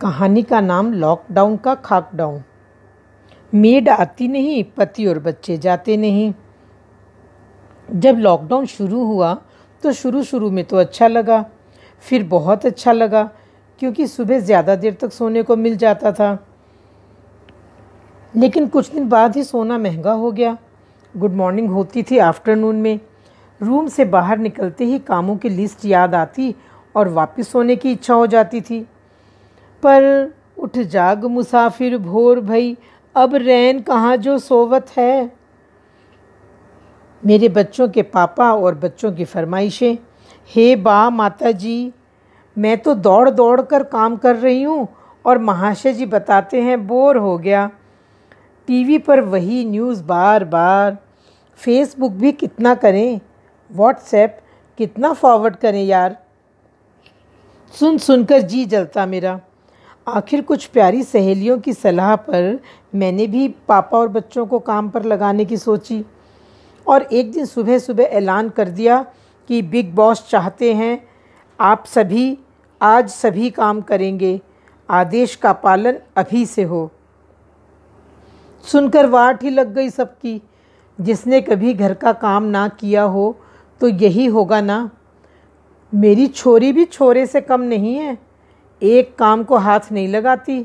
कहानी का नाम लॉकडाउन का खाकडाउन। मेड आती नहीं, पति और बच्चे जाते नहीं। जब लॉकडाउन शुरू हुआ तो शुरू शुरू में तो अच्छा लगा। फिर बहुत अच्छा लगा, क्योंकि सुबह ज़्यादा देर तक सोने को मिल जाता था। लेकिन कुछ दिन बाद ही सोना महँगा हो गया। गुड मॉर्निंग होती थी आफ्टरनून में। रूम से बाहर निकलते ही कामों की लिस्ट याद आती और वापस सोने की इच्छा हो जाती थी। पर उठ जाग मुसाफिर भोर भई, अब रैन कहाँ जो सोवत है? मेरे बच्चों के पापा और बच्चों की फरमाइशें, हे बा माता जी मैं तो दौड़ दौड़ कर काम कर रही हूँ और महाशय जी बताते हैं बोर हो गया। टीवी पर वही न्यूज़ बार बार। फेसबुक भी कितना करें? व्हाट्सएप कितना फॉरवर्ड करें यार? सुन सुनकर जी जलता मेरा। आखिर कुछ प्यारी सहेलियों की सलाह पर मैंने भी पापा और बच्चों को काम पर लगाने की सोची और एक दिन सुबह सुबह ऐलान कर दिया कि बिग बॉस चाहते हैं, आप सभी, आज सभी काम करेंगे। आदेश का पालन अभी से हो। सुनकर वाट ही लग गई सबकी। जिसने कभी घर का काम ना किया हो तो यही होगा ना। मेरी छोरी भी छोरे से कम नहीं है। एक काम को हाथ नहीं लगाती।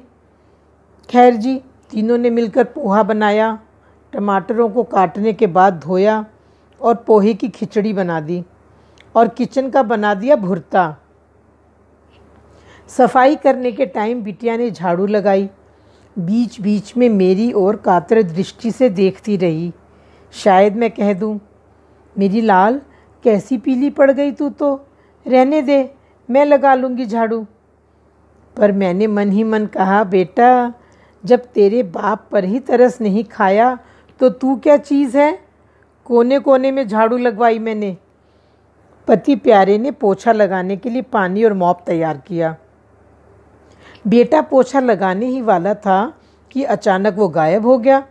खैर जी, तीनों ने मिलकर पोहा बनाया, टमाटरों को काटने के बाद धोया और पोहे की खिचड़ी बना दी और किचन का बना दिया भुरता। सफ़ाई करने के टाइम बिटिया ने झाड़ू लगाई। बीच बीच में मेरी ओर कातर दृष्टि से देखती रही। शायद मैं कह दूँ, मेरी लाल, कैसी पीली पड़ गई तू तो? रहने दे, मैं लगा लूँगी झाड़ू। पर मैंने मन ही मन कहा, बेटा, जब तेरे बाप पर ही तरस नहीं खाया तो तू क्या चीज़ है? कोने कोने में झाड़ू लगवाई मैंने। पति प्यारे ने पोछा लगाने के लिए पानी और मॉप तैयार किया। बेटा, पोछा लगाने ही वाला था कि अचानक वो गायब हो गया।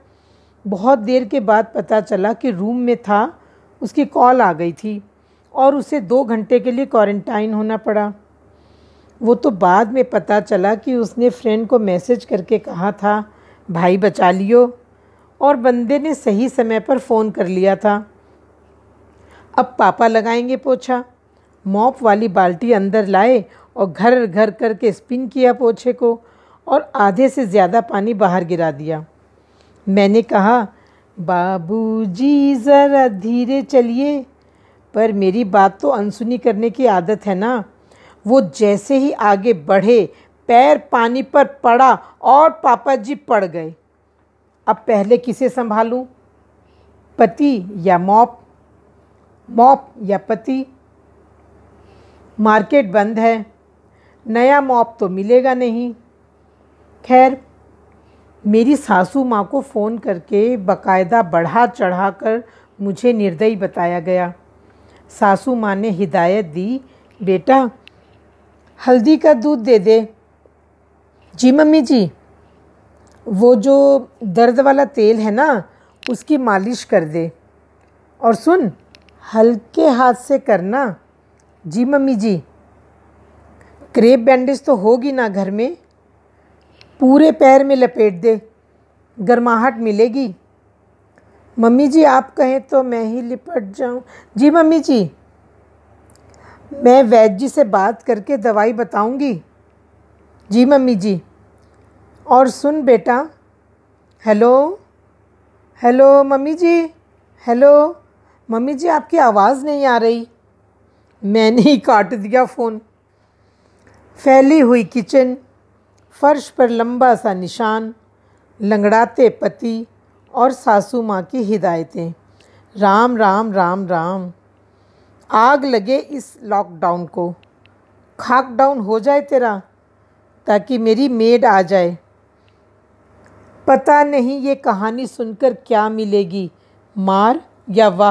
बहुत देर के बाद पता चला कि रूम में था, उसकी कॉल आ गई थी और उसे दो घंटे के लिए क्वारंटाइन होना पड़ा। वो तो बाद में पता चला कि उसने फ्रेंड को मैसेज करके कहा था, भाई बचा लियो। और बंदे ने सही समय पर फ़ोन कर लिया था। अब पापा लगाएँगे पोछा। मॉप वाली बाल्टी अंदर लाए और घर घर करके स्पिन किया पोछे को और आधे से ज़्यादा पानी बाहर गिरा दिया। मैंने कहा, बाबूजी, ज़रा धीरे चलिए, पर मेरी बात तो अनसुनी करने की आदत है ना। वो जैसे ही आगे बढ़े, पैर पानी पर पड़ा और पापा जी पड़ गए। अब पहले किसे संभालूं? पति या मॉप? मॉप या पति? मार्केट बंद है, नया मॉप तो मिलेगा नहीं। खैर, मेरी सासू माँ को फ़ोन करके बकायदा बढ़ा चढ़ा कर मुझे निर्दयी बताया गया। सासू माँ ने हिदायत दी, बेटा हल्दी का दूध दे दे। जी मम्मी जी, वो जो दर्द वाला तेल है ना, उसकी मालिश कर दे। और सुन, हल्के हाथ से करना। जी मम्मी जी, क्रेप बैंडेज तो होगी ना घर में। पूरे पैर में लपेट दे, गर्माहट मिलेगी। मम्मी जी, आप कहें तो मैं ही लिपट जाऊँ। जी मम्मी जी मैं वैद्य जी से बात करके दवाई बताऊँगी। जी मम्मी जी। और सुन बेटा। Hello. Hello mummy ji. Hello. Mummy ji, आपकी आवाज़ नहीं आ रही। मैंने ही काट दिया फ़ोन। फैली हुई किचन, फर्श पर लंबा सा निशान, लंगड़ाते पति और सासू माँ की हिदायतें। राम राम राम राम। आग लगे इस लॉकडाउन को। खाक डाउन हो जाए तेरा, ताकि मेरी मेड आ जाए। पता नहीं ये कहानी सुनकर क्या मिलेगी, मार या वाह।